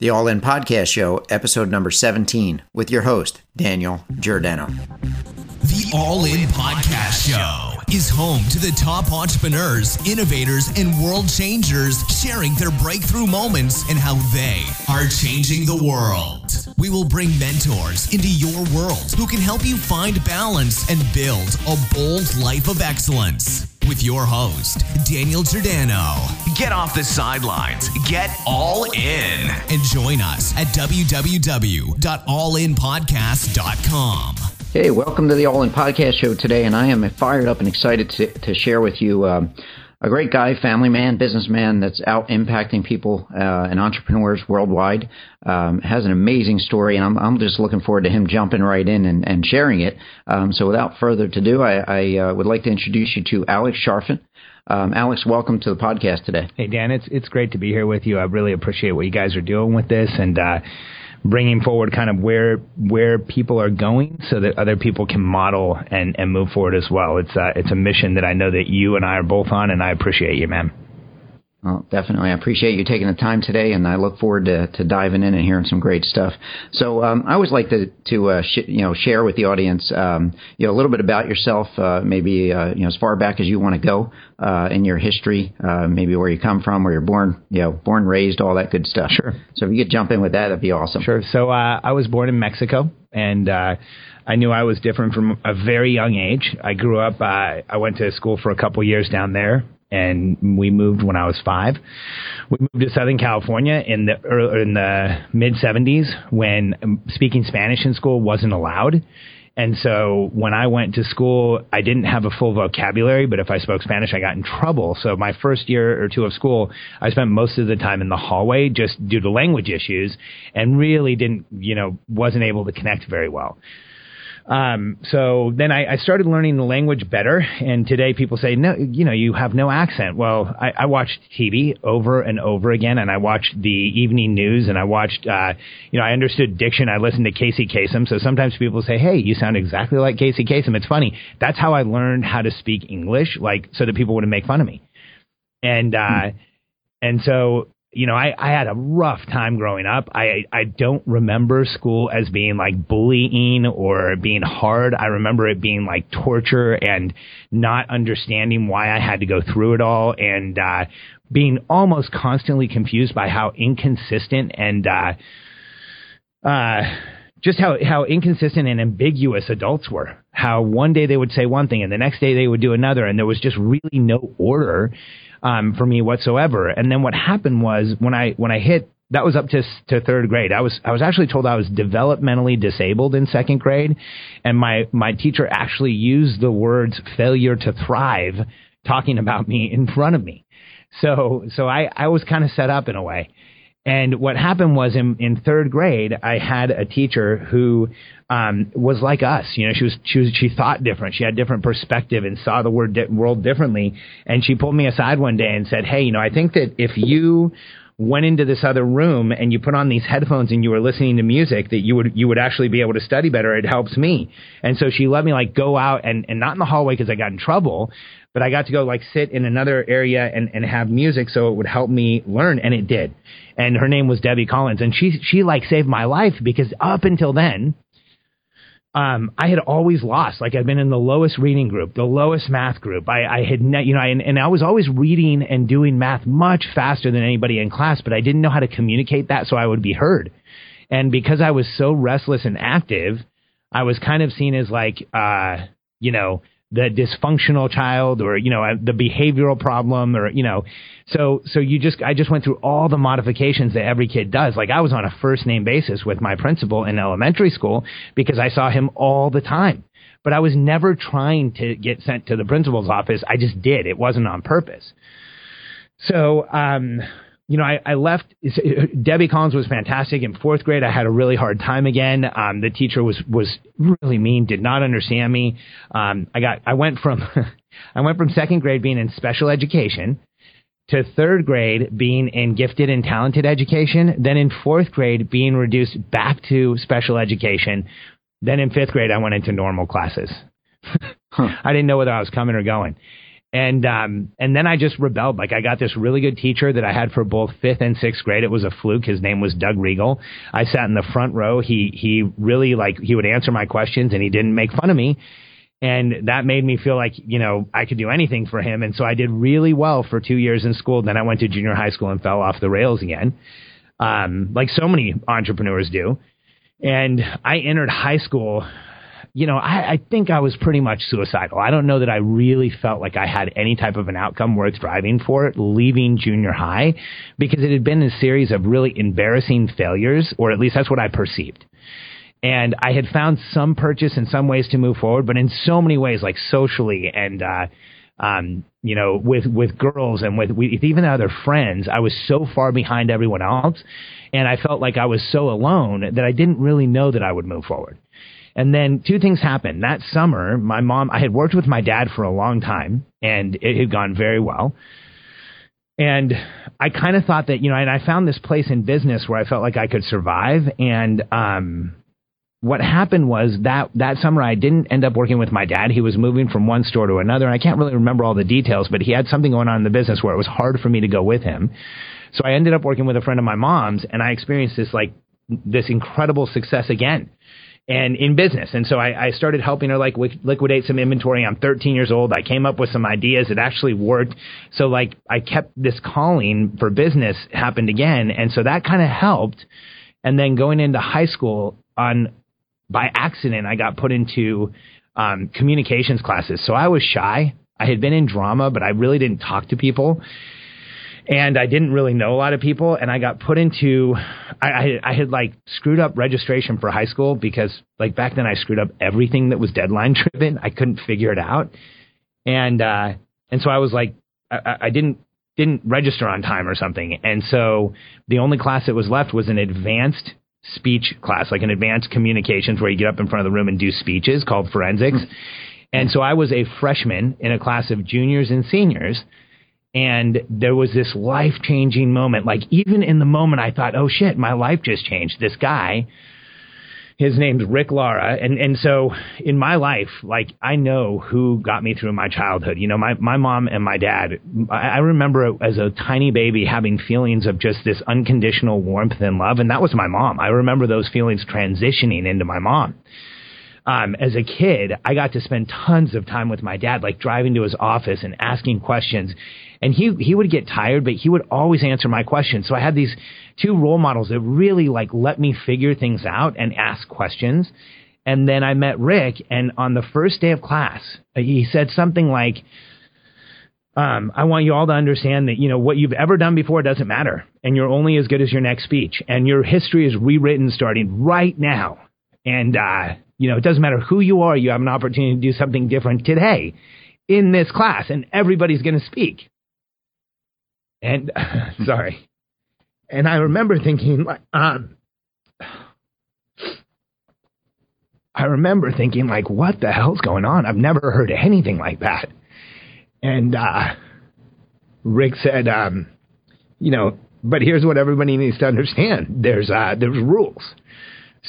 the All In Podcast Show, episode number 17, with your host, Daniel Giordano. The All In Podcast Show is home to the top entrepreneurs, innovators, and world changers sharing their breakthrough moments and how they are changing the world. We will bring mentors into your world who can help you find balance and build a bold life of excellence with your host, Daniel Giordano. Get off the sidelines, get all in, and join us at www.allinpodcast.com. Hey, welcome to the All In Podcast Show today, and I am fired up and excited to, to share with you um, a great guy, family man, businessman that's out impacting people uh, and entrepreneurs worldwide. Um, has an amazing story, and I'm, I'm just looking forward to him jumping right in and, and sharing it. Um, so, without further ado, I, I uh, would like to introduce you to Alex Charfen. Um, Alex, welcome to the podcast today. Hey, Dan, it's it's great to be here with you. I really appreciate what you guys are doing with this, and uh, bringing forward kind of where where people are going so that other people can model and, and move forward as well. It's a, it's a mission that I know that you and I are both on, and I appreciate you, man. Well, definitely. I appreciate you taking the time today, and I look forward to, to diving in and hearing some great stuff. So, um, I always like to to uh, sh- you know share with the audience, um, you know, a little bit about yourself, uh, maybe uh, you know as far back as you want to go uh, in your history, uh, maybe where you come from, where you're born, you know, born, raised, all that good stuff. Sure. So, if you could jump in with that, that'd be awesome. Sure. So, uh, I was born in Mexico, and I knew I was different from a very young age. I grew up. I I went to school for a couple years down there and we moved when I was five. We moved to Southern California in the early, in the mid '70s when um, speaking Spanish in school wasn't allowed. And so when I went to school, I didn't have a full vocabulary, but if I spoke Spanish, I got in trouble. So my first year or two of school, I spent most of the time in the hallway just due to language issues and really didn't, you know, wasn't able to connect very well. Um, so then I, I, started learning the language better. And today people say, no, you know, you have no accent. Well, I, I watched TV over and over again, and I watched the evening news, and I watched, uh, you know, I understood diction. I listened to Casey Kasem. So sometimes people say, hey, you sound exactly like Casey Kasem. It's funny. That's how I learned how to speak English, like so that people wouldn't make fun of me. And uh, hmm. and so you know, I, I had a rough time growing up. I I don't remember school as being like bullying or being hard. I remember it being like torture and not understanding why I had to go through it all and uh, being almost constantly confused by how inconsistent and uh, uh, just how how inconsistent and ambiguous adults were. How one day they would say one thing and the next day they would do another, and there was just really no order um, for me whatsoever. And then what happened was when I when I hit that was up to to third grade. I was I was actually told I was developmentally disabled in second grade, and my my teacher actually used the words failure to thrive talking about me in front of me. So so I I was kind of set up in a way. And what happened was in, in third grade, I had a teacher who um, was like us. You know, she was she was she thought different. She had different perspective and saw the word di- world differently. And she pulled me aside one day and said, "Hey, you know, I think that if you went into this other room and you put on these headphones and you were listening to music that you would you would actually be able to study better. It helps me. And so she let me like go out and and not in the hallway because i got in trouble but i got to go like sit in another area and and have music so it would help me learn and it did. And her name was debbie collins and she she like saved my life because up until then um, I had always lost. Like I'd been in the lowest reading group, the lowest math group. I, I had, ne- you know, and, and I was always reading and doing math much faster than anybody in class, but I didn't know how to communicate that so I would be heard. And because I was so restless and active, I was kind of seen as like, uh, you know, the dysfunctional child or you know the behavioral problem or you know. So so you just I just went through all the modifications that every kid does. Like I was on a first name basis with my principal in elementary school because I saw him all the time. But I was never trying to get sent to the principal's office. I just did. It wasn't on purpose. So um you know, I, I left. Debbie Collins was fantastic in fourth grade. I had a really hard time again. Um, the teacher was was really mean, did not understand me. Um, I got. I went from I went from second grade being in special education to third grade being in gifted and talented education. Then in fourth grade being reduced back to special education. Then in fifth grade I went into normal classes. huh. I didn't know whether I was coming or going. And um, and then I just rebelled. Like I got this really good teacher that I had for both fifth and sixth grade. It was a fluke. His name was Doug Regal. I sat in the front row. He he really like he would answer my questions and he didn't make fun of me. And that made me feel like, you know, I could do anything for him. And so I did really well for two years in school. Then I went to junior high school and fell off the rails again. Um, like so many entrepreneurs do. And I entered high school you know, I, I think I was pretty much suicidal. I don't know that I really felt like I had any type of an outcome worth driving for leaving junior high because it had been a series of really embarrassing failures, or at least that's what I perceived. And I had found some purchase in some ways to move forward, but in so many ways, like socially and, uh, um, you know, with, with girls and with, with even other friends, I was so far behind everyone else. And I felt like I was so alone that I didn't really know that I would move forward. And then two things happened. That summer, my mom, I had worked with my dad for a long time and it had gone very well. And I kind of thought that, you know, and I found this place in business where I felt like I could survive. And, um, what happened was that that summer I didn't end up working with my dad. He was moving from one store to another. And I can't really remember all the details, but he had something going on in the business where it was hard for me to go with him. So I ended up working with a friend of my mom's and I experienced this like this incredible success again and in business. And so I, I started helping her like liquidate some inventory. I'm 13 years old. I came up with some ideas. It actually worked. So like I kept this calling for business happened again. And so that kind of helped. And then going into high school on by accident, I got put into um, communications classes. So I was shy. I had been in drama, but I really didn't talk to people and I didn't really know a lot of people, and I got put into, I, I, I had like screwed up registration for high school because like back then I screwed up everything that was deadline driven. I couldn't figure it out, and uh, and so I was like, I, I didn't didn't register on time or something, and so the only class that was left was an advanced speech class, like an advanced communications where you get up in front of the room and do speeches called forensics. And so I was a freshman in a class of juniors and seniors and there was this life changing moment. Like, even in the moment, I thought, oh shit, my life just changed. This guy, his name's Rick Lara. And, and so in my life, like, I know who got me through my childhood. You know, my, my mom and my dad, I, I remember as a tiny baby having feelings of just this unconditional warmth and love. And that was my mom. I remember those feelings transitioning into my mom um, as a kid, I got to spend tons of time with my dad, like driving to his office and asking questions. And he he would get tired, but he would always answer my questions. So I had these two role models that really like let me figure things out and ask questions. And then I met Rick, and on the first day of class, he said something like, um, I want you all to understand that, you know, what you've ever done before doesn't matter. And you're only as good as your next speech. And your history is rewritten starting right now. And, uh, you know, it doesn't matter who you are, you have an opportunity to do something different today in this class, and everybody's going to speak. And sorry. And I remember thinking, like, um, I remember thinking, like, what the hell's going on? I've never heard anything like that. And uh, Rick said, um, you know, but here's what everybody needs to understand: there's uh, there's rules.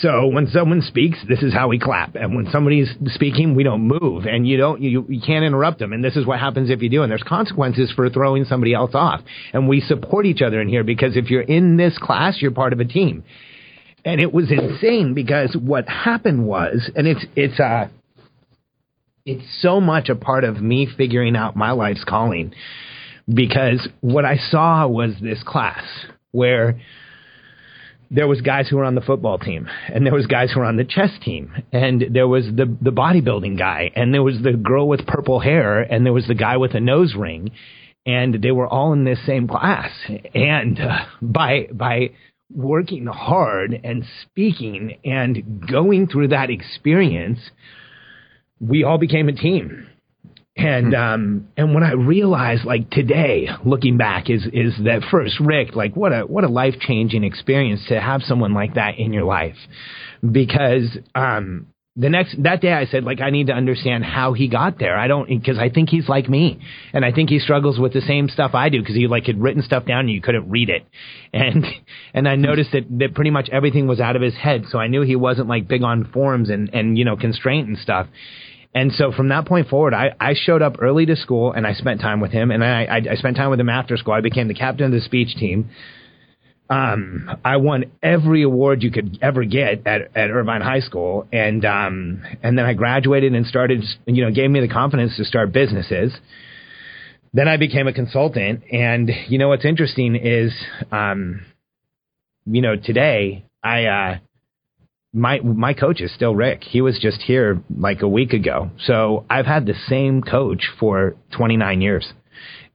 So when someone speaks, this is how we clap. And when somebody's speaking, we don't move. And you don't, you, you can't interrupt them. And this is what happens if you do. And there's consequences for throwing somebody else off. And we support each other in here because if you're in this class, you're part of a team. And it was insane because what happened was, and it's, it's, uh, it's so much a part of me figuring out my life's calling because what I saw was this class where there was guys who were on the football team and there was guys who were on the chess team and there was the the bodybuilding guy and there was the girl with purple hair and there was the guy with a nose ring and they were all in this same class. And uh, by by working hard and speaking and going through that experience we all became a team and hmm. um and when I realized like today, looking back, is is that first Rick, like what a what a life changing experience to have someone like that in your life. Because um the next that day I said like I need to understand how he got there. I don't because I think he's like me, and I think he struggles with the same stuff I do because he like had written stuff down and you couldn't read it, and and I noticed that that pretty much everything was out of his head. So I knew he wasn't like big on forms and and you know constraint and stuff. And so from that point forward, I, I showed up early to school and I spent time with him and I, I, I spent time with him after school. I became the captain of the speech team. Um, I won every award you could ever get at, at Irvine High School. And, um, and then I graduated and started, you know, gave me the confidence to start businesses. Then I became a consultant. And, you know, what's interesting is, um, you know, today I, uh, my my coach is still Rick. He was just here like a week ago. So I've had the same coach for 29 years.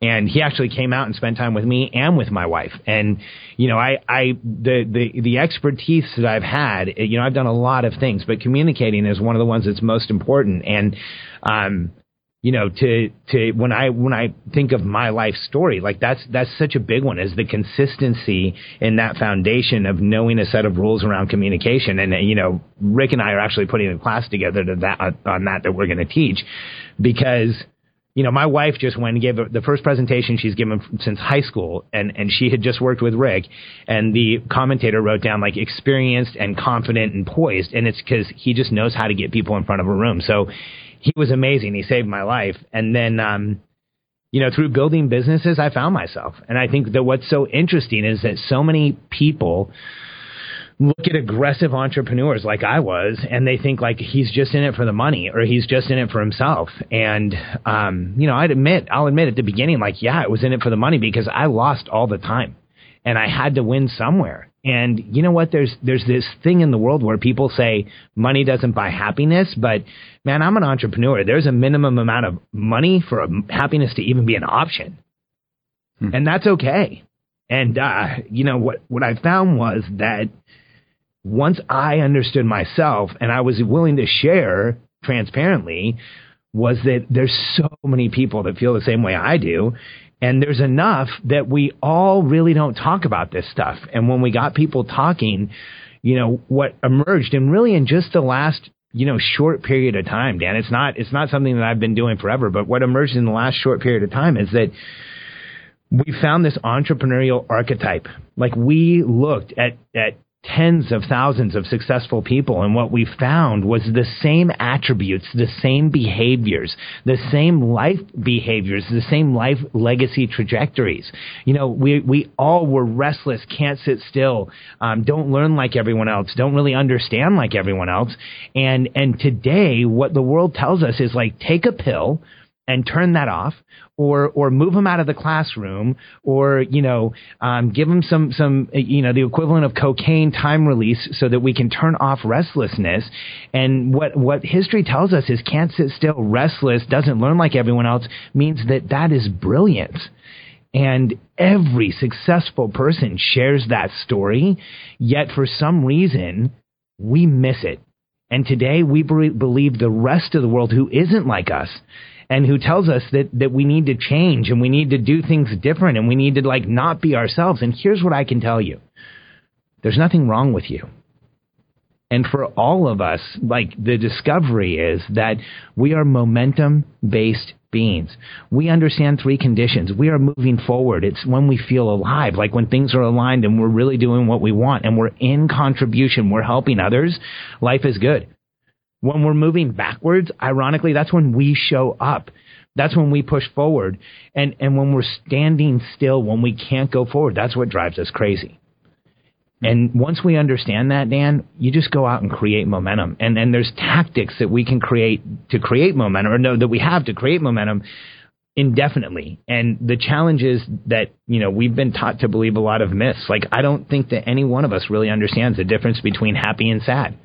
And he actually came out and spent time with me and with my wife. And you know, I I the the the expertise that I've had, you know, I've done a lot of things, but communicating is one of the ones that's most important. And um you know, to to when I when I think of my life story, like that's that's such a big one is the consistency in that foundation of knowing a set of rules around communication. And you know, Rick and I are actually putting a class together to that on that that we're going to teach because you know, my wife just went and gave the first presentation she's given since high school, and and she had just worked with Rick, and the commentator wrote down like experienced and confident and poised, and it's because he just knows how to get people in front of a room. So he was amazing. He saved my life. And then, um, you know, through building businesses, I found myself. And I think that what's so interesting is that so many people look at aggressive entrepreneurs like I was, and they think like he's just in it for the money or he's just in it for himself. And, um, you know, I'd admit, I'll admit at the beginning, like, yeah, it was in it for the money because I lost all the time and I had to win somewhere. And you know what? There's there's this thing in the world where people say money doesn't buy happiness, but man, I'm an entrepreneur. There's a minimum amount of money for happiness to even be an option, hmm. and that's okay. And uh, you know what? What I found was that once I understood myself and I was willing to share transparently, was that there's so many people that feel the same way I do, and there's enough that we all really don't talk about this stuff. And when we got people talking, you know, what emerged and really in just the last, you know, short period of time, Dan, it's not, it's not something that I've been doing forever, but what emerged in the last short period of time is that we found this entrepreneurial archetype. Like we looked at, at tens of thousands of successful people. And what we found was the same attributes, the same behaviors, the same life behaviors, the same life legacy trajectories. You know, we, we all were restless, can't sit still, um, don't learn like everyone else, don't really understand like everyone else. And, and today, what the world tells us is like, take a pill, and turn that off or or move them out of the classroom or you know um, give them some some you know the equivalent of cocaine time release so that we can turn off restlessness. And what what history tells us is can't sit still. Restless doesn't learn like everyone else means that that is brilliant. And every successful person shares that story yet for some reason we miss it. And today we believe the rest of the world who isn't like us and who tells us that, that we need to change and we need to do things different and we need to like not be ourselves. And here's what I can tell you. There's nothing wrong with you. And for all of us, like the discovery is that we are momentum based beings. We understand three conditions. We are moving forward. It's when we feel alive, like when things are aligned and we're really doing what we want and we're in contribution, we're helping others. Life is good. When we're moving backwards, ironically, that's when we show up. That's when we push forward. And, and when we're standing still, when we can't go forward, that's what drives us crazy. And once we understand that, Dan, you just go out and create momentum. And, and there's tactics that we can create to create momentum, or no, that we have to create momentum indefinitely. And the challenge is that, you know, we've been taught to believe a lot of myths. Like, I don't think that any one of us really understands the difference between happy and sad.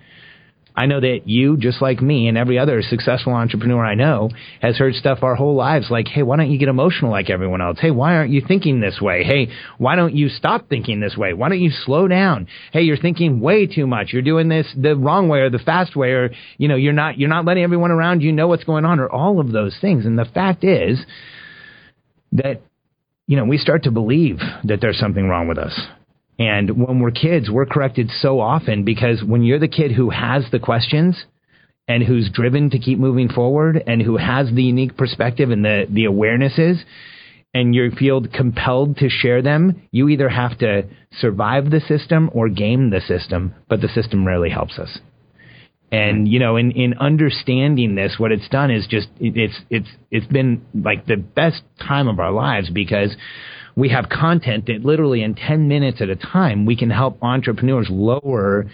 I know that you, just like me and every other successful entrepreneur I know, has heard stuff our whole lives like, hey, why don't you get emotional like everyone else? Hey, why aren't you thinking this way? Hey, why don't you stop thinking this way? Why don't you slow down? Hey, you're thinking way too much. You're doing this the wrong way or the fast way or, you know, you're not, you're not letting everyone around you know what's going on or all of those things. And the fact is that, you know, we start to believe that there's something wrong with us. And when we're kids, we're corrected so often because when you're the kid who has the questions and who's driven to keep moving forward and who has the unique perspective and the, the awarenesses, and you feel compelled to share them, you either have to survive the system or game the system, but the system rarely helps us. And you know, in in understanding this, what it's done is just it's it's it's been like the best time of our lives because we have content that literally in 10 minutes at a time we can help entrepreneurs lower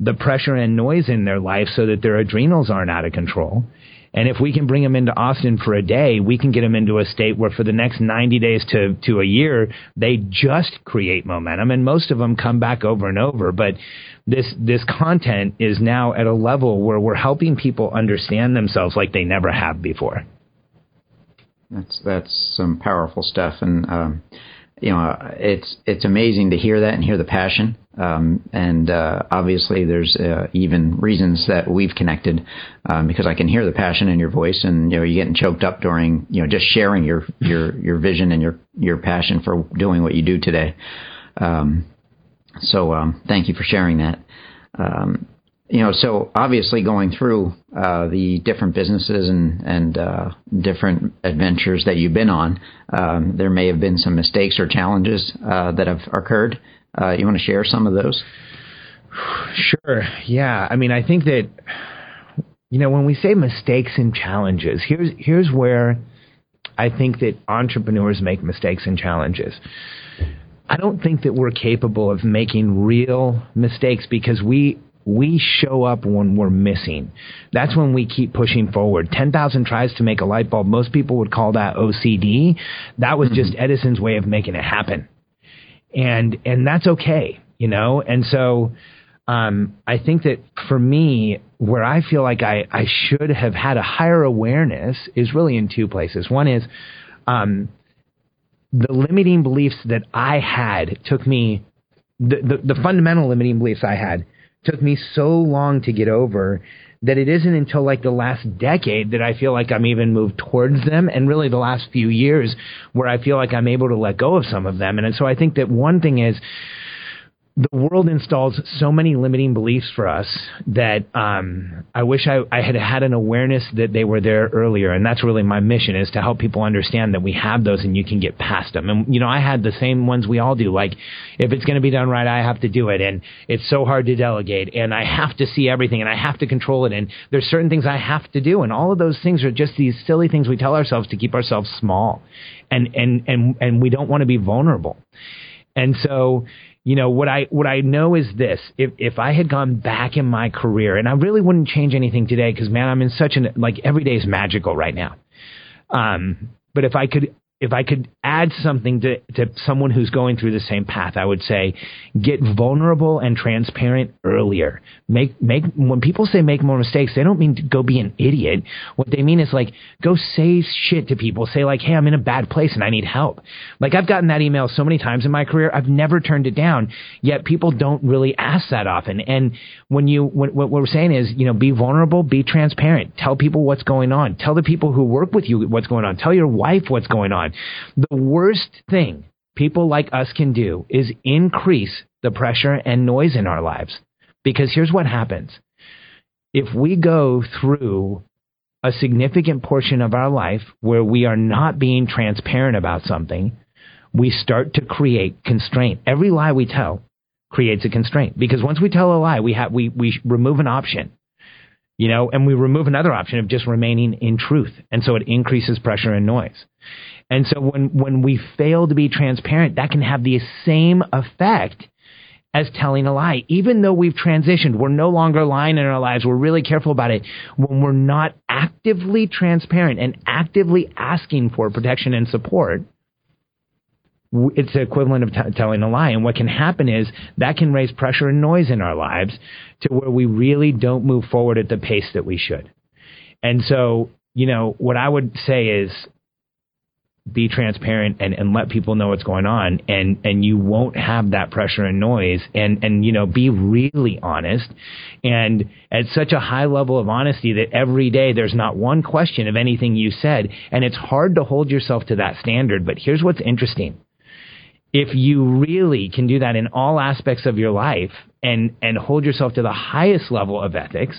the pressure and noise in their life so that their adrenals aren't out of control. And if we can bring them into Austin for a day, we can get them into a state where for the next 90 days to, to a year, they just create momentum. And most of them come back over and over. But this, this content is now at a level where we're helping people understand themselves like they never have before. That's, that's some powerful stuff. And, um, you know, it's it's amazing to hear that and hear the passion. Um, and uh, obviously, there's uh, even reasons that we've connected um, because I can hear the passion in your voice, and you know, you're getting choked up during you know just sharing your your your vision and your your passion for doing what you do today. Um, so, um, thank you for sharing that. Um, you know, so obviously going through uh, the different businesses and and uh, different adventures that you've been on, um, there may have been some mistakes or challenges uh, that have occurred. Uh, you want to share some of those? Sure. Yeah. I mean, I think that you know when we say mistakes and challenges, here's here's where I think that entrepreneurs make mistakes and challenges. I don't think that we're capable of making real mistakes because we we show up when we're missing. That's when we keep pushing forward. 10,000 tries to make a light bulb. Most people would call that OCD. That was just mm-hmm. Edison's way of making it happen. And, and that's okay, you know? And so, um, I think that for me, where I feel like I, I should have had a higher awareness is really in two places. One is, um, the limiting beliefs that I had took me the, the, the, fundamental limiting beliefs I had took me so long to get over that it isn't until like the last decade that I feel like I'm even moved towards them and really the last few years where I feel like I'm able to let go of some of them. And so I think that one thing is the world installs so many limiting beliefs for us that um, I wish I, I, had had an awareness that they were there earlier, and that's really my mission is to help people understand that we have those and you can get past them. And you know, I had the same ones we all do. Like, if it's going to be done right, I have to do it, and it's so hard to delegate, and I have to see everything, and I have to control it, and there's certain things I have to do, and all of those things are just these silly things we tell ourselves to keep ourselves small, and and and and we don't want to be vulnerable, and so you know what I what I know is this: if if I had gone back in my career, and I really wouldn't change anything today, because man, I'm in such an like every day is magical right now. Um, but if I could if I could add something to, to someone who's going through the same path, I would say get vulnerable and transparent earlier. Make make when people say make more mistakes, they don't mean go be an idiot. What they mean is like go say shit to people. Say like, "Hey, I'm in a bad place and I need help." Like I've gotten that email so many times in my career, I've never turned it down. Yet people don't really ask that often. And when you when, what we're saying is, you know, be vulnerable, be transparent. Tell people what's going on. Tell the people who work with you what's going on. Tell your wife what's going on. The worst thing people like us can do is increase the pressure and noise in our lives. Because here's what happens if we go through a significant portion of our life where we are not being transparent about something, we start to create constraint. Every lie we tell creates a constraint because once we tell a lie, we have we we remove an option, you know, and we remove another option of just remaining in truth, and so it increases pressure and noise. And so when, when we fail to be transparent, that can have the same effect as telling a lie. Even though we've transitioned, we're no longer lying in our lives. We're really careful about it. When we're not actively transparent and actively asking for protection and support, it's the equivalent of t- telling a lie. And what can happen is that can raise pressure and noise in our lives to where we really don't move forward at the pace that we should. And so, you know, what I would say is be transparent and, and let people know what's going on and and you won't have that pressure and noise and and you know be really honest and at such a high level of honesty that every day there's not one question of anything you said and it's hard to hold yourself to that standard but here's what's interesting. If you really can do that in all aspects of your life and and hold yourself to the highest level of ethics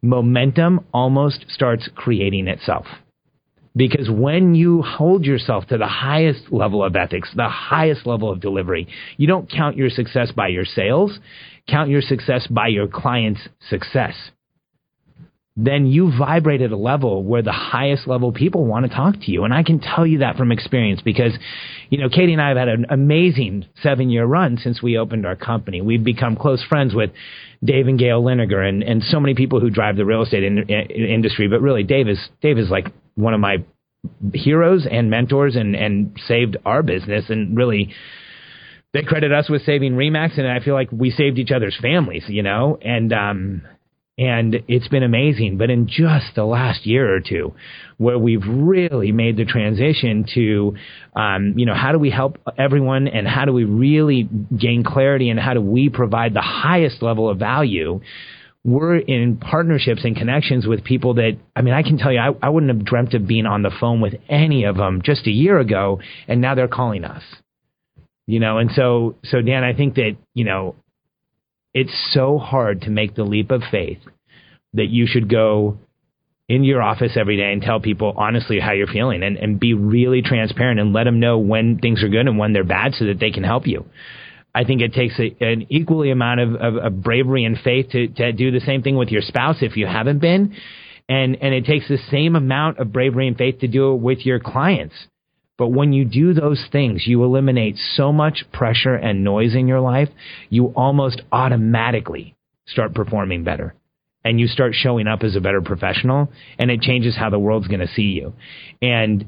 momentum almost starts creating itself because when you hold yourself to the highest level of ethics, the highest level of delivery, you don't count your success by your sales, count your success by your client's success. then you vibrate at a level where the highest level people want to talk to you. And I can tell you that from experience because, you know, Katie and I have had an amazing seven year run since we opened our company. We've become close friends with Dave and Gail Liniger and, and so many people who drive the real estate in, in, industry. But really, Dave is, Dave is like one of my heroes and mentors and, and saved our business and really, they credit us with saving Remax, and I feel like we saved each other's families, you know. And um, and it's been amazing. But in just the last year or two, where we've really made the transition to, um, you know, how do we help everyone and how do we really gain clarity and how do we provide the highest level of value? We're in partnerships and connections with people that, I mean, I can tell you, I, I wouldn't have dreamt of being on the phone with any of them just a year ago, and now they're calling us. You know, and so, so Dan, I think that, you know, it's so hard to make the leap of faith that you should go in your office every day and tell people honestly how you're feeling and, and be really transparent and let them know when things are good and when they're bad so that they can help you. I think it takes a, an equally amount of, of, of bravery and faith to, to do the same thing with your spouse if you haven't been. And, and it takes the same amount of bravery and faith to do it with your clients. But when you do those things, you eliminate so much pressure and noise in your life, you almost automatically start performing better. And you start showing up as a better professional, and it changes how the world's going to see you. And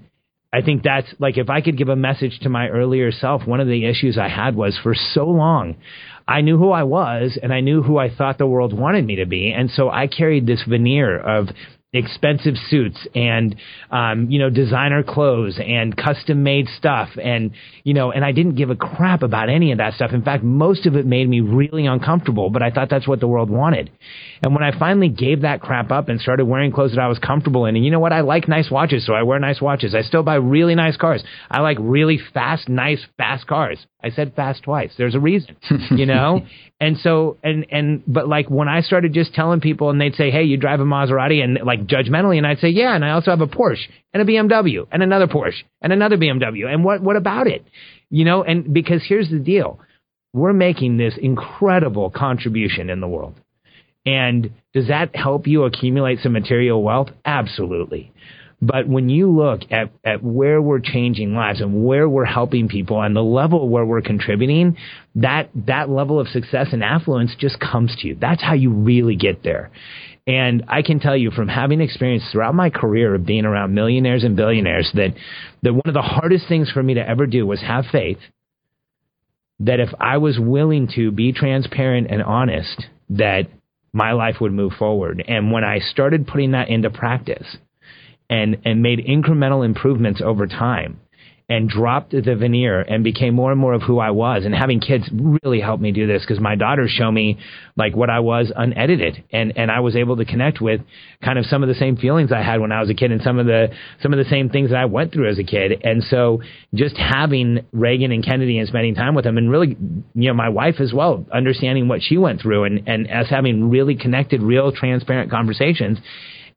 I think that's like if I could give a message to my earlier self, one of the issues I had was for so long, I knew who I was and I knew who I thought the world wanted me to be. And so I carried this veneer of expensive suits and um, you know designer clothes and custom made stuff and you know and I didn't give a crap about any of that stuff. In fact most of it made me really uncomfortable but I thought that's what the world wanted. And when I finally gave that crap up and started wearing clothes that I was comfortable in and you know what? I like nice watches so I wear nice watches. I still buy really nice cars. I like really fast nice fast cars I said fast twice there's a reason you know and so and and but like when I started just telling people and they'd say hey you drive a Maserati and like judgmentally, and I'd say, yeah, and I also have a Porsche and a BMW and another Porsche and another BMW, and what what about it? You know, and because here's the deal, we're making this incredible contribution in the world. And does that help you accumulate some material wealth? Absolutely. But when you look at, at where we're changing lives and where we're helping people and the level where we're contributing, that, that level of success and affluence just comes to you. That's how you really get there. And I can tell you from having experience throughout my career of being around millionaires and billionaires that, that one of the hardest things for me to ever do was have faith that if I was willing to be transparent and honest, that my life would move forward. And when I started putting that into practice and, and made incremental improvements over time, and dropped the veneer and became more and more of who I was. And having kids really helped me do this because my daughters show me like what I was unedited, and and I was able to connect with kind of some of the same feelings I had when I was a kid, and some of the some of the same things that I went through as a kid. And so just having Reagan and Kennedy and spending time with them, and really, you know, my wife as well, understanding what she went through, and and us having really connected, real, transparent conversations.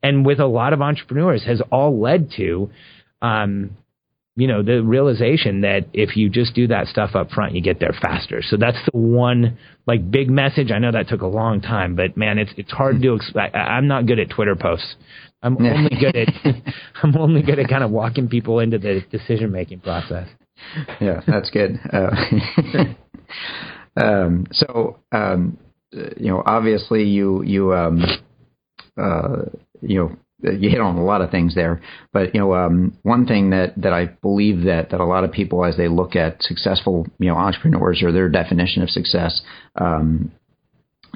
And with a lot of entrepreneurs, has all led to um, you know, the realization that if you just do that stuff up front, you get there faster. So that's the one like big message. I know that took a long time, but man, it's it's hard to. Exp- I, am not good at Twitter posts. I'm only good at I'm only good at kind of walking people into the decision making process. Yeah, that's good. Uh, um, so um, you know, obviously you you um, uh, you know you hit on a lot of things there, but you know, um, one thing that that I believe that that a lot of people, as they look at successful, you know, entrepreneurs or their definition of success, um,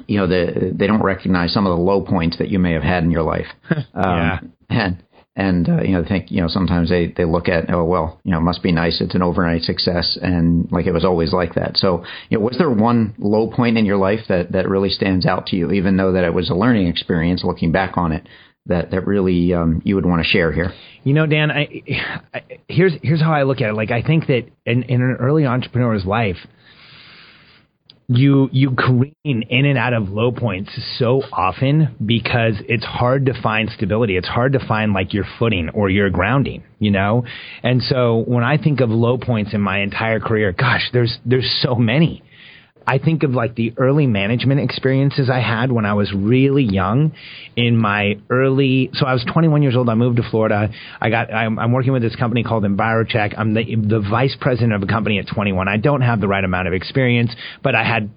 you know, the, they don't recognize some of the low points that you may have had in your life. yeah. Um, and and uh, you know, think you know, sometimes they they look at oh well, you know, it must be nice. It's an overnight success, and like it was always like that. So, you know, was there one low point in your life that that really stands out to you, even though that it was a learning experience? Looking back on it, that that really um, you would want to share here? You know, Dan, I, I, here's here's how I look at it. Like I think that in, in an early entrepreneur's life, you you careen in and out of low points so often because it's hard to find stability. It's hard to find like your footing or your grounding, you know? And so when I think of low points in my entire career, gosh, there's there's so many. I think of like the early management experiences I had when I was really young in my early, so I was 21 years old. I moved to Florida. I got, I'm, I'm working with this company called EnviroCheck. I'm the, the vice president of a company at 21. I don't have the right amount of experience, but I had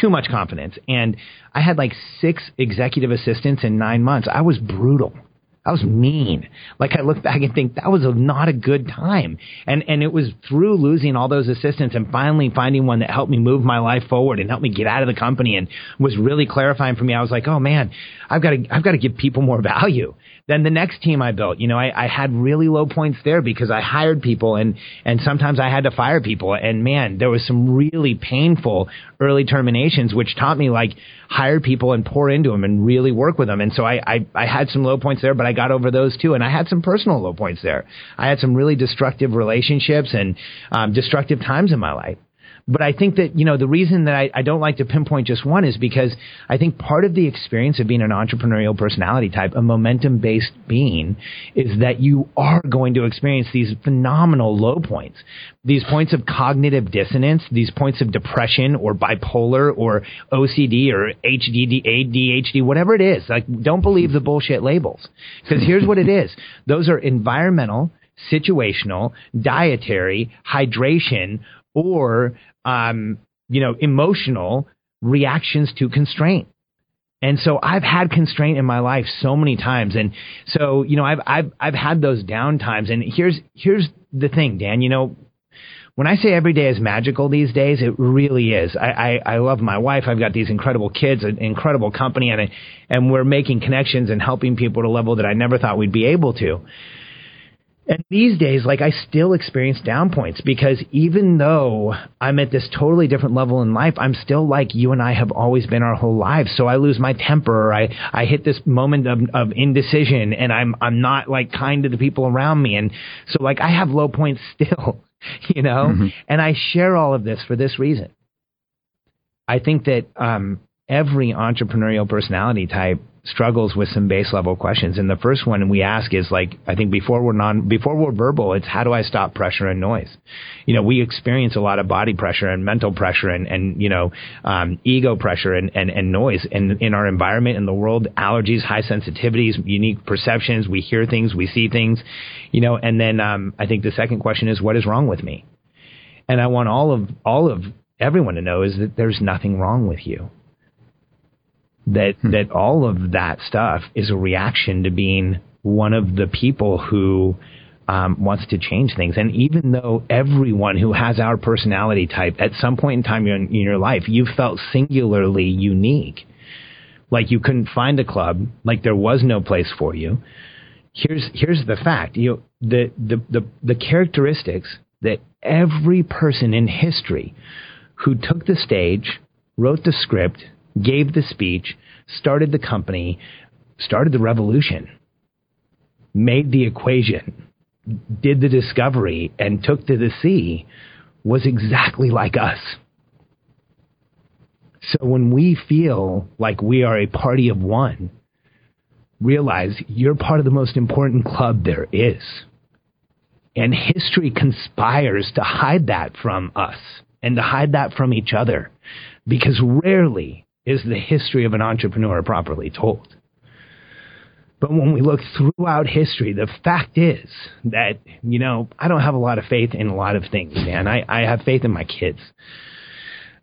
too much confidence. And I had like six executive assistants in nine months. I was brutal. I was mean. Like I look back and think that was a, not a good time. And and it was through losing all those assistants and finally finding one that helped me move my life forward and helped me get out of the company and was really clarifying for me. I was like, oh man, I've got to I've got to give people more value. Then the next team I built, you know, I, I had really low points there because I hired people and, and sometimes I had to fire people. And man, there was some really painful early terminations, which taught me like hire people and pour into them and really work with them. And so I, I, I had some low points there, but I got over those too. And I had some personal low points there. I had some really destructive relationships and um, destructive times in my life. But I think that, you know, the reason that I, I don't like to pinpoint just one is because I think part of the experience of being an entrepreneurial personality type, a momentum based being, is that you are going to experience these phenomenal low points. These points of cognitive dissonance, these points of depression or bipolar or OCD or HDD, ADHD, whatever it is. Like, don't believe the bullshit labels. Because here's what it is. Those are environmental, situational, dietary, hydration, or um, you know, emotional reactions to constraint. And so I've had constraint in my life so many times. And so, you know, I've, I've, I've had those down times. And here's, here's the thing, Dan, you know, when I say every day is magical these days, it really is. I, I, I love my wife. I've got these incredible kids, an incredible company, and, I, and we're making connections and helping people at a level that I never thought we'd be able to. And these days, like I still experience down points because even though I'm at this totally different level in life, I'm still like you and I have always been our whole lives. So I lose my temper. Or I, I hit this moment of, of indecision and I'm, I'm not like kind to the people around me. And so like I have low points still, you know, mm-hmm. and I share all of this for this reason. I think that, um, every entrepreneurial personality type struggles with some base level questions. And the first one we ask is like, I think before we're non, before we're verbal, it's how do I stop pressure and noise? You know, we experience a lot of body pressure and mental pressure and, and, you know, um, ego pressure and, and, and noise in, in our environment, in the world, allergies, high sensitivities, unique perceptions. We hear things, we see things, you know, and then, um, I think the second question is, what is wrong with me? And I want all of, all of everyone to know is that there's nothing wrong with you that hmm. that all of that stuff is a reaction to being one of the people who um, wants to change things. And even though everyone who has our personality type at some point in time in, in your life, you felt singularly unique, like you couldn't find a club, like there was no place for you. Here's here's the fact: you the the the, the characteristics that every person in history who took the stage, wrote the script, gave the speech, started the company, started the revolution, made the equation, did the discovery, and took to the sea was exactly like us. So when we feel like we are a party of one, realize you're part of the most important club there is. And history conspires to hide that from us and to hide that from each other because rarely is the history of an entrepreneur properly told. But when we look throughout history, the fact is that, you know, I don't have a lot of faith in a lot of things, man. I, I have faith in my kids.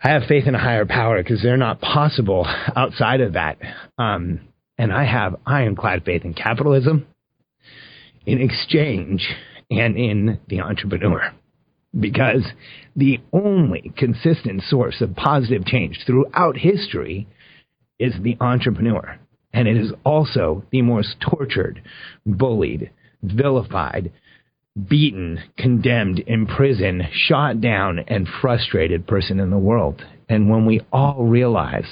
I have faith in a higher power because they're not possible outside of that. Um, and I have ironclad faith in capitalism, in exchange, and in the entrepreneur because the only consistent source of positive change throughout history is the entrepreneur. And it is also the most tortured, bullied, vilified, beaten, condemned, imprisoned, shot down, and frustrated person in the world. And when we all realize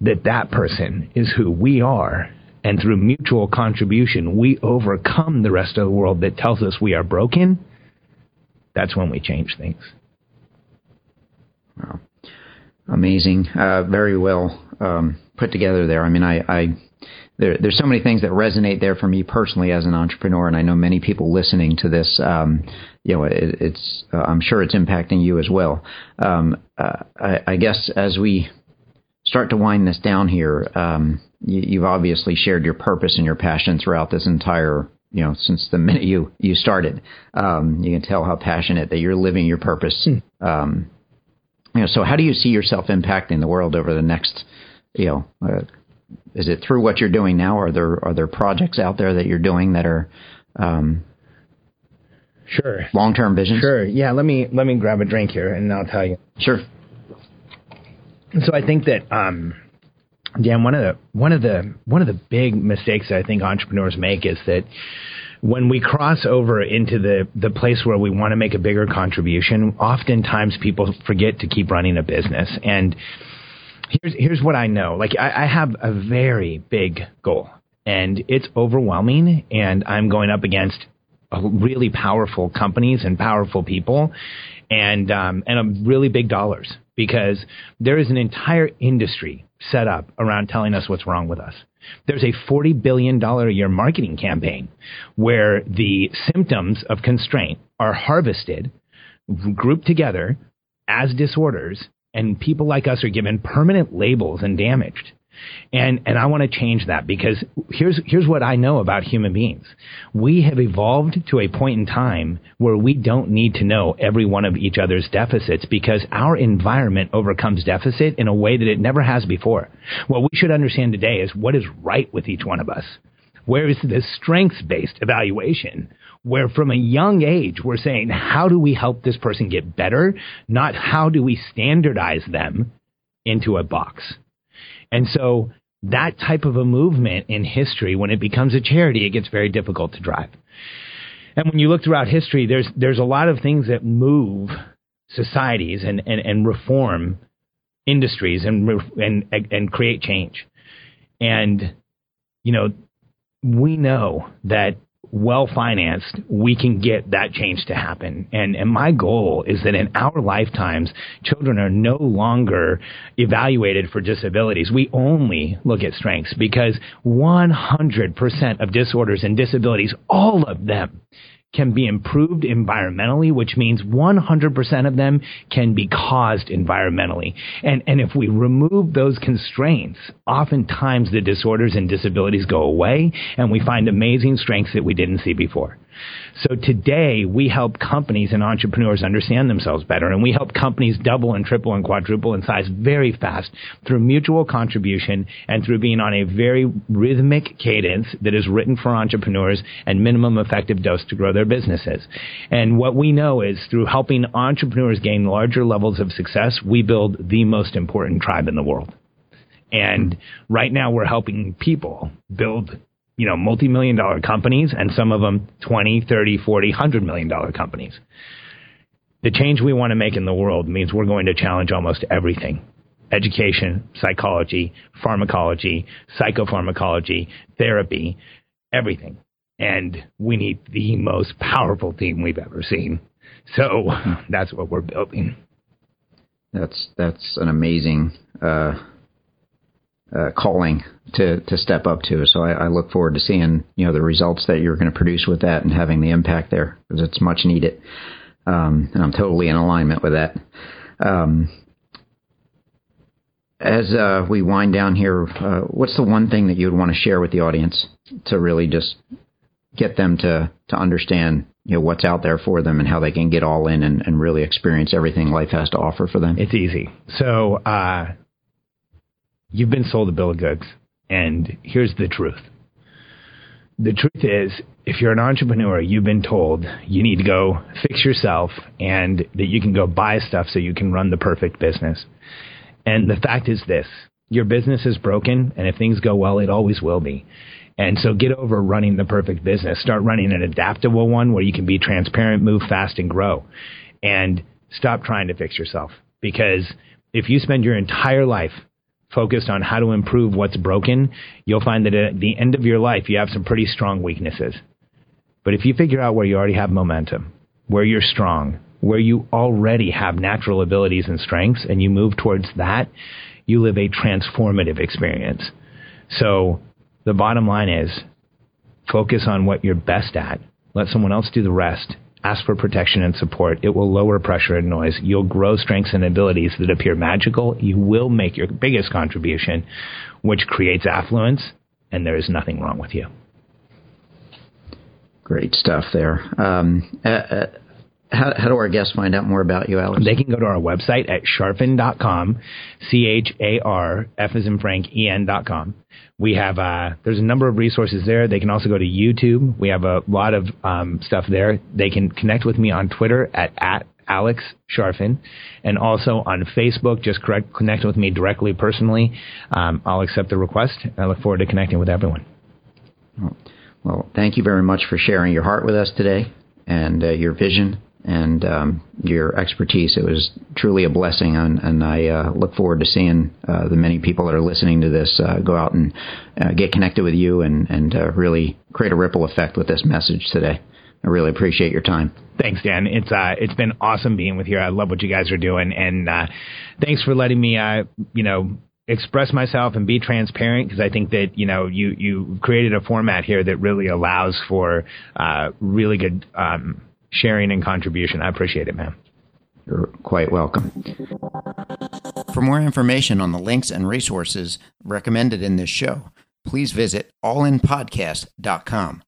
that that person is who we are, and through mutual contribution, we overcome the rest of the world that tells us we are broken, that's when we change things. Wow. Amazing. Uh, very well um, put together there. I mean, I, I there, there's so many things that resonate there for me personally as an entrepreneur, and I know many people listening to this. Um, you know, it, it's uh, I'm sure it's impacting you as well. Um, uh, I, I, guess as we start to wind this down here, um, you, you've obviously shared your purpose and your passion throughout this entire you know since the minute you you started. Um, you can tell how passionate that you're living your purpose. Hmm. Um, you know, so how do you see yourself impacting the world over the next, you know, uh, is it through what you're doing now? Are there are there projects out there that you're doing that are um, sure long term vision? Sure. Yeah. Let me let me grab a drink here and I'll tell you. Sure. So I think that um, Dan, one of the one of the one of the big mistakes that I think entrepreneurs make is that when we cross over into the the place where we want to make a bigger contribution, oftentimes people forget to keep running a business and here's here's what I know. Like I, I have a very big goal, and it's overwhelming, and I'm going up against really powerful companies and powerful people, and um, and really big dollars because there is an entire industry set up around telling us what's wrong with us. There's a $40 billion a year marketing campaign where the symptoms of constraint are harvested, grouped together as disorders, and people like us are given permanent labels and damaged. And and I want to change that because here's here's what I know about human beings. We have evolved to a point in time where we don't need to know every one of each other's deficits because our environment overcomes deficit in a way that it never has before. What we should understand today is what is right with each one of us. Where is the strengths based evaluation where from a young age we're saying, how do we help this person get better? Not how do we standardize them into a box. And so that type of a movement in history, when it becomes a charity, it gets very difficult to drive. And when you look throughout history, there's there's a lot of things that move societies and, and, and reform industries and, and and create change. And you know, we know that well financed, we can get that change to happen. And, and my goal is that in our lifetimes, children are no longer evaluated for disabilities. We only look at strengths because 100% of disorders and disabilities, all of them, can be improved environmentally, which means 100% of them can be caused environmentally. And, and if we remove those constraints, oftentimes the disorders and disabilities go away and we find amazing strengths that we didn't see before. So today we help companies and entrepreneurs understand themselves better and we help companies double and triple and quadruple in size very fast through mutual contribution and through being on a very rhythmic cadence that is written for entrepreneurs and minimum effective dose to grow their businesses. And what we know is through helping entrepreneurs gain larger levels of success, we build the most important tribe in the world. And right now we're helping people build you know, multi-million dollar companies and some of them 20, 30, 40, 100 million dollar companies. The change we want to make in the world means we're going to challenge almost everything. Education, psychology, pharmacology, psychopharmacology, therapy, everything. And we need the most powerful team we've ever seen. So that's what we're building. That's that's an amazing uh, uh, calling to to step up to. So I, I, look forward to seeing you know the results that you're going to produce with that and having the impact there because it's much needed. Um, and I'm totally in alignment with that. Um, as uh, we wind down here, uh, what's the one thing that you would want to share with the audience to really just get them to to understand you know what's out there for them and how they can get all in and, and really experience everything life has to offer for them? It's easy. So uh, you've been sold a bill of goods. And here's the truth. The truth is, if you're an entrepreneur, you've been told you need to go fix yourself and that you can go buy stuff so you can run the perfect business. And the fact is this your business is broken, and if things go well, it always will be. And so get over running the perfect business. Start running an adaptable one where you can be transparent, move fast, and grow. And stop trying to fix yourself. Because if you spend your entire life focused on how to improve what's broken, you'll find that at the end of your life, you have some pretty strong weaknesses. But if you figure out where you already have momentum, where you're strong, where you already have natural abilities and strengths, and you move towards that, you live a transformative experience. So the bottom line is focus on what you're best at. Let someone else do the rest. Ask for protection and support. It will lower pressure and noise. You'll grow strengths and abilities that appear magical. You will make your biggest contribution, which creates affluence, and there is nothing wrong with you. Great stuff there. Um, uh, how, how do our guests find out more about you, Alex? They can go to our website at charfen.com, C H A R F as in Frank, E N.com. We have, uh, there's a number of resources there. They can also go to YouTube. We have a lot of um, stuff there. They can connect with me on Twitter at, at Alex Charfen, and also on Facebook. Just correct, connect with me directly, personally. Um, I'll accept the request. I look forward to connecting with everyone. Well, thank you very much for sharing your heart with us today and uh, your vision and um, your expertise. It was truly a blessing, and, and I uh, look forward to seeing uh, the many people that are listening to this uh, go out and uh, get connected with you and, and uh, really create a ripple effect with this message today. I really appreciate your time. Thanks, Dan. It's uh, it's been awesome being with you. I love what you guys are doing, and uh, thanks for letting me, uh, you know, express myself and be transparent because I think that you know you you created a format here that really allows for uh, really good um, sharing and contribution. I appreciate it, man. You're quite welcome. For more information on the links and resources recommended in this show, please visit allinpodcast.com.